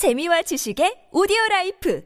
재미와 지식의 오디오 라이프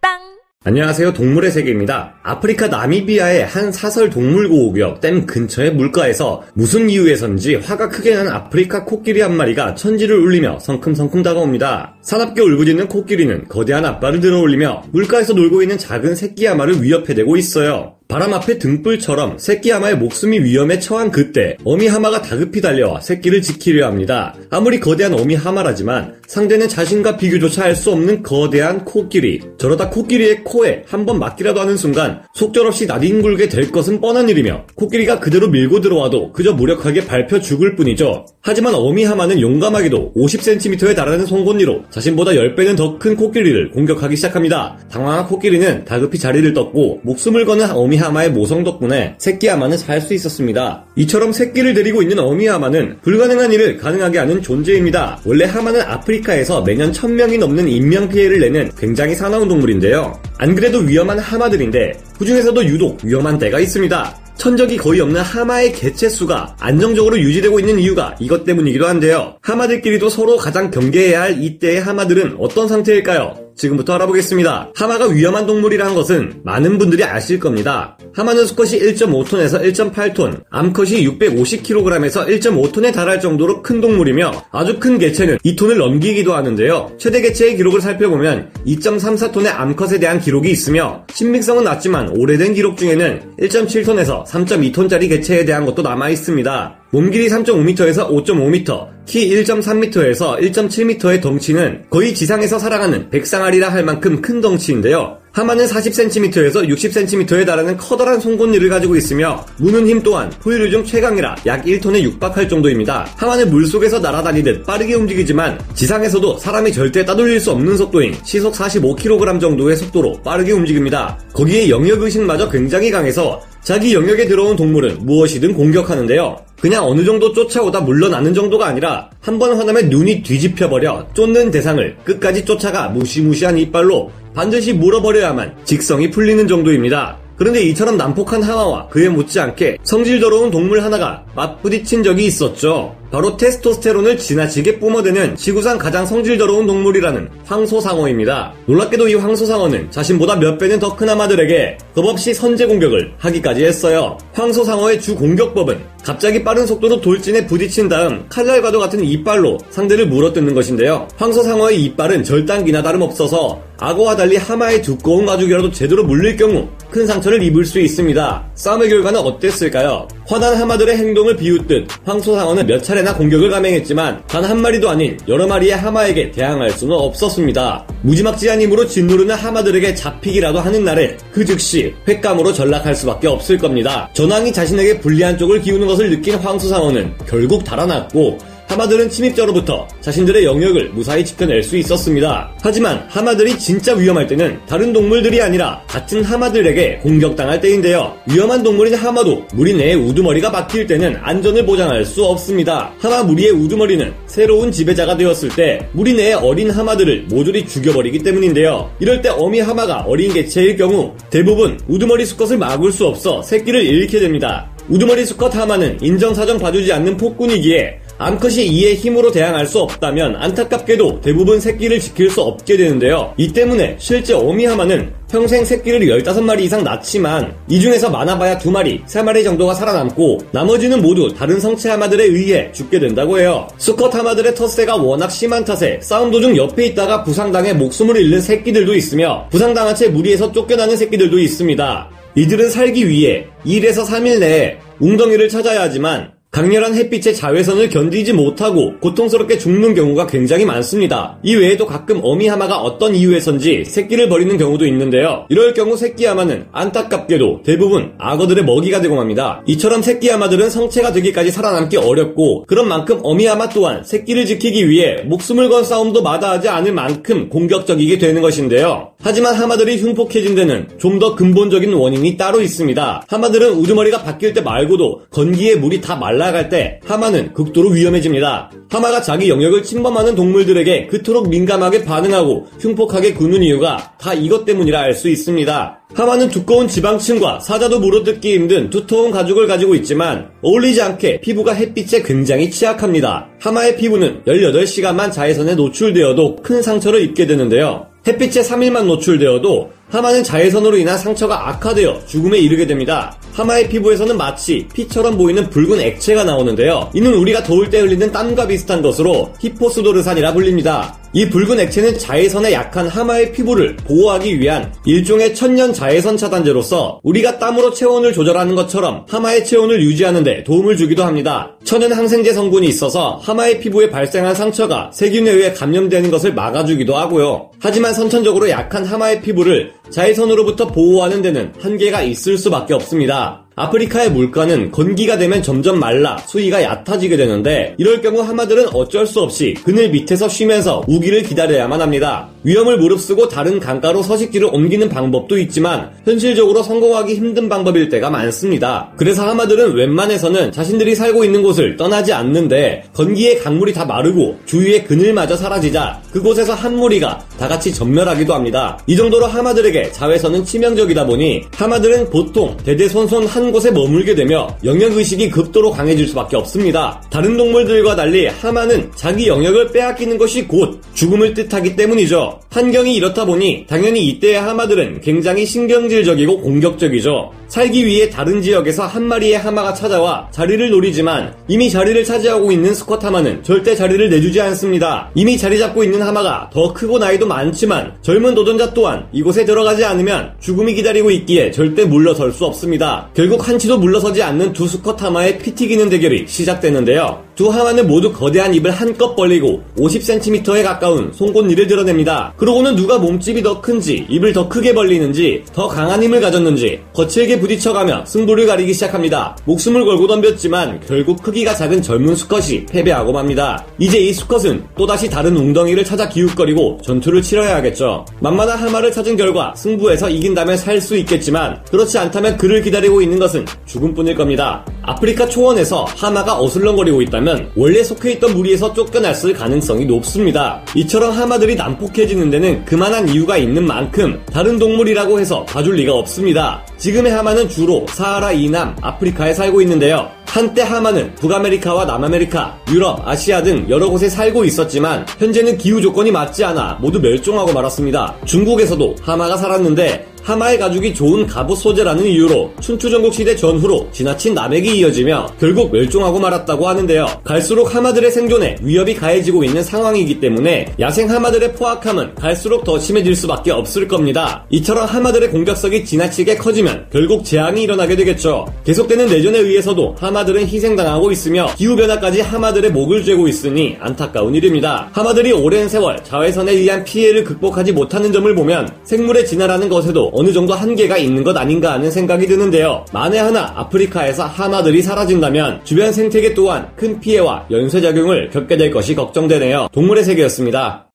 팟빵 안녕하세요. 동물의 세계입니다. 아프리카 나미비아의 한 사설 동물보호구역 댐 근처의 물가에서 무슨 이유에선지 화가 크게 난 아프리카 코끼리 한 마리가 천지를 울리며 성큼성큼 다가옵니다. 사납게 울부짖는 코끼리는 거대한 앞발을 들어올리며 물가에서 놀고 있는 작은 새끼 하마를 위협해대고 있어요. 바람 앞에 등불처럼 새끼 하마의 목숨이 위험에 처한 그때 어미 하마가 다급히 달려와 새끼를 지키려 합니다. 아무리 거대한 어미 하마라지만 상대는 자신과 비교조차 할 수 없는 거대한 코끼리. 저러다 코끼리의 코에 한 번 맞기라도 하는 순간 속절없이 나뒹굴게 될 것은 뻔한 일이며 코끼리가 그대로 밀고 들어와도 그저 무력하게 밟혀 죽을 뿐이죠. 하지만 어미 하마는 용감하게도 50cm에 달하는 송곳니로 자신보다 10배는 더 큰 코끼리를 공격하기 시작합니다. 당황한 코끼리는 다급히 자리를 떴고 목숨을 거는 어미 하마의 모성 덕분에 새끼 하마는 살 수 있었습니다. 이처럼 새끼를 데리고 있는 어미 하마는 불가능한 일을 가능하게 하는 존재입니다. 원래 하마는 아프리카에서 매년 1000명이 넘는 인명 피해를 내는 굉장히 사나운 동물인데요. 안 그래도 위험한 하마들인데 그중에서도 유독 위험한 때가 있습니다. 천적이 거의 없는 하마의 개체 수가 안정적으로 유지되고 있는 이유가 이것 때문이기도 한데요. 하마들끼리도 서로 가장 경계해야 할 이때의 하마들은 어떤 상태일까요? 지금부터 알아보겠습니다. 하마가 위험한 동물이라는 것은 많은 분들이 아실 겁니다. 하마는 수컷이 1.5톤에서 1.8톤, 암컷이 650kg에서 1.5톤에 달할 정도로 큰 동물이며 아주 큰 개체는 2톤을 넘기기도 하는데요. 최대 개체의 기록을 살펴보면 2.34톤의 암컷에 대한 기록이 있으며 신빙성은 낮지만 오래된 기록 중에는 1.7톤에서 3.2톤짜리 개체에 대한 것도 남아 있습니다. 몸길이 3.5m에서 5.5m, 키 1.3m에서 1.7m의 덩치는 거의 지상에서 살아가는 백상아리라 할 만큼 큰 덩치인데요. 하마는 40cm에서 60cm에 달하는 커다란 송곳니를 가지고 있으며 무는 힘 또한 포유류 중 최강이라 약 1톤에 육박할 정도입니다. 하마는 물속에서 날아다니듯 빠르게 움직이지만 지상에서도 사람이 절대 따돌릴 수 없는 속도인 시속 45kg 정도의 속도로 빠르게 움직입니다. 거기에 영역의식마저 굉장히 강해서 자기 영역에 들어온 동물은 무엇이든 공격하는데요. 그냥 어느 정도 쫓아오다 물러나는 정도가 아니라 한 번 화나면 눈이 뒤집혀버려 쫓는 대상을 끝까지 쫓아가 무시무시한 이빨로 반드시 물어버려야만 직성이 풀리는 정도입니다. 그런데 이처럼 난폭한 하마와 그에 못지않게 성질 더러운 동물 하나가 맞부딪힌 적이 있었죠. 바로 테스토스테론을 지나치게 뿜어대는 지구상 가장 성질 더러운 동물이라는 황소상어입니다. 놀랍게도 이 황소상어는 자신보다 몇 배는 더큰 하마들에게 겁없이 선제 공격을 하기까지 했어요. 황소상어의 주 공격법은 갑자기 빠른 속도로 돌진에 부딪힌 다음 칼날과도 같은 이빨로 상대를 물어뜯는 것인데요. 황소상어의 이빨은 절단기나 다름없어서 악어와 달리 하마의 두꺼운 가죽이라도 제대로 물릴 경우 큰 상처를 입을 수 있습니다. 싸움의 결과는 어땠을까요? 화난 하마들의 행동을 비웃듯 황소상어는 몇 차례나 공격을 감행했지만 단 한 마리도 아닌 여러 마리의 하마에게 대항할 수는 없었습니다. 무지막지한 힘으로 짓누르는 하마들에게 잡히기라도 하는 날에 그 즉시 횟감으로 전락할 수밖에 없을 겁니다. 전황이 자신에게 불리한 쪽을 기우는 것을 느낀 황소상어는 결국 달아났고 하마들은 침입자로부터 자신들의 영역을 무사히 지켜낼 수 있었습니다. 하지만 하마들이 진짜 위험할 때는 다른 동물들이 아니라 같은 하마들에게 공격당할 때인데요. 위험한 동물인 하마도 무리 내에 우두머리가 박힐 때는 안전을 보장할 수 없습니다. 하마 무리의 우두머리는 새로운 지배자가 되었을 때 무리 내의 어린 하마들을 모조리 죽여버리기 때문인데요. 이럴 때 어미 하마가 어린 개체일 경우 대부분 우두머리 수컷을 막을 수 없어 새끼를 잃게 됩니다. 우두머리 수컷 하마는 인정사정 봐주지 않는 폭군이기에 암컷이 이에 힘으로 대항할 수 없다면 안타깝게도 대부분 새끼를 지킬 수 없게 되는데요. 이 때문에 실제 어미하마는 평생 새끼를 15마리 이상 낳지만 이 중에서 많아봐야 2마리, 3마리 정도가 살아남고 나머지는 모두 다른 성체 하마들에 의해 죽게 된다고 해요. 수컷 하마들의 텃세가 워낙 심한 탓에 싸움 도중 옆에 있다가 부상당해 목숨을 잃는 새끼들도 있으며 부상당한 채 무리에서 쫓겨나는 새끼들도 있습니다. 이들은 살기 위해 1에서 3일 내에 웅덩이를 찾아야 하지만 강렬한 햇빛의 자외선을 견디지 못하고 고통스럽게 죽는 경우가 굉장히 많습니다. 이 외에도 가끔 어미 하마가 어떤 이유에선지 새끼를 버리는 경우도 있는데요. 이럴 경우 새끼 하마는 안타깝게도 대부분 악어들의 먹이가 되고 맙니다. 이처럼 새끼 하마들은 성체가 되기까지 살아남기 어렵고 그런 만큼 어미 하마 또한 새끼를 지키기 위해 목숨을 건 싸움도 마다하지 않을 만큼 공격적이게 되는 것인데요. 하지만 하마들이 흉폭해진 데는 좀 더 근본적인 원인이 따로 있습니다. 하마들은 우두머리가 바뀔 때 말고도 건기에 물이 다 말라 날아갈 때 하마는 극도로 위험해집니다. 하마가 자기 영역을 침범하는 동물들에게 그토록 민감하게 반응하고 흉폭하게 구는 이유가 다 이것 때문이라 알 수 있습니다. 하마는 두꺼운 지방층과 사자도 물어뜯기 힘든 두터운 가죽을 가지고 있지만 어울리지 않게 피부가 햇빛에 굉장히 취약합니다. 하마의 피부는 18시간만 자외선에 노출되어도 큰 상처를 입게 되는데요. 햇빛에 3일만 노출되어도 하마는 자외선으로 인한 상처가 악화되어 죽음에 이르게 됩니다. 하마의 피부에서는 마치 피처럼 보이는 붉은 액체가 나오는데요. 이는 우리가 더울 때 흘리는 땀과 비슷한 것으로 히포스도르산이라 불립니다. 이 붉은 액체는 자외선에 약한 하마의 피부를 보호하기 위한 일종의 천년 자외선 차단제로서 우리가 땀으로 체온을 조절하는 것처럼 하마의 체온을 유지하는 데 도움을 주기도 합니다. 천연 항생제 성분이 있어서 하마의 피부에 발생한 상처가 세균에 의해 감염되는 것을 막아주기도 하고요. 하지만 선천적으로 약한 하마의 피부를 자외선으로부터 보호하는 데는 한계가 있을 수밖에 없습니다. 아프리카의 물가는 건기가 되면 점점 말라 수위가 얕아지게 되는데 이럴 경우 하마들은 어쩔 수 없이 그늘 밑에서 쉬면서 우기를 기다려야만 합니다. 위험을 무릅쓰고 다른 강가로 서식지를 옮기는 방법도 있지만 현실적으로 성공하기 힘든 방법일 때가 많습니다. 그래서 하마들은 웬만해서는 자신들이 살고 있는 곳을 떠나지 않는데 건기에 강물이 다 마르고 주위의 그늘마저 사라지자 그곳에서 한 무리가 다 같이 전멸하기도 합니다. 이 정도로 하마들에게 자외선은 치명적이다 보니 하마들은 보통 대대손손 한 곳에 머물게 되며 영역의식이 극도로 강해질 수밖에 없습니다. 다른 동물들과 달리 하마는 자기 영역을 빼앗기는 것이 곧 죽음을 뜻하기 때문이죠. 환경이 이렇다 보니 당연히 이때의 하마들은 굉장히 신경질적이고 공격적이죠. 살기 위해 다른 지역에서 한 마리의 하마가 찾아와 자리를 노리지만 이미 자리를 차지하고 있는 스쿼트 하마는 절대 자리를 내주지 않습니다. 이미 자리 잡고 있는 하마가 더 크고 나이도 많지만 젊은 도전자 또한 이곳에 들어가지 않으면 죽음이 기다리고 있기에 절대 물러설 수 없습니다. 결국 한치도 물러서지 않는 두 스쿼트 하마의 피 튀기는 대결이 시작되는데요. 두 하마는 모두 거대한 입을 한껏 벌리고 50cm에 가까운 송곳니를 드러냅니다. 그러고는 누가 몸집이 더 큰지 입을 더 크게 벌리는지 더 강한 힘을 가졌는지 거칠게 부딪혀가며 승부를 가리기 시작합니다. 목숨을 걸고 덤볐지만 결국 크기가 작은 젊은 수컷이 패배하고 맙니다. 이제 이 수컷은 또다시 다른 웅덩이를 찾아 기웃거리고 전투를 치러야 하겠죠. 만만한 하마를 찾은 결과 승부에서 이긴다면 살 수 있겠지만 그렇지 않다면 그를 기다리고 있는 것은 죽음뿐일 겁니다. 아프리카 초원에서 하마가 어슬렁거리고 있다면 원래 속해 있던 무리에서 쫓겨났을 가능성이 높습니다. 이처럼 하마들이 난폭해지는 데는 그만한 이유가 있는 만큼 다른 동물이라고 해서 봐줄 리가 없습니다. 지금의 하마는 주로 사하라 이남 아프리카에 살고 있는데요. 한때 하마는 북아메리카와 남아메리카, 유럽, 아시아 등 여러 곳에 살고 있었지만 현재는 기후 조건이 맞지 않아 모두 멸종하고 말았습니다. 중국에서도 하마가 살았는데 하마의 가죽이 좋은 갑옷 소재라는 이유로 춘추전국 시대 전후로 지나친 남획이 이어지며 결국 멸종하고 말았다고 하는데요. 갈수록 하마들의 생존에 위협이 가해지고 있는 상황이기 때문에 야생 하마들의 포악함은 갈수록 더 심해질 수밖에 없을 겁니다. 이처럼 하마들의 공격성이 지나치게 커지면 결국 재앙이 일어나게 되겠죠. 계속되는 내전에 의해서도 하마들은 희생당하고 있으며 기후변화까지 하마들의 목을 죄고 있으니 안타까운 일입니다. 하마들이 오랜 세월 자외선에 의한 피해를 극복하지 못하는 점을 보면 생물의 진화라는 것에 도 어느 정도 한계가 있는 것 아닌가 하는 생각이 드는데요. 만에 하나 아프리카에서 하마들이 사라진다면 주변 생태계 또한 큰 피해와 연쇄작용을 겪게 될 것이 걱정되네요. 동물의 세계였습니다.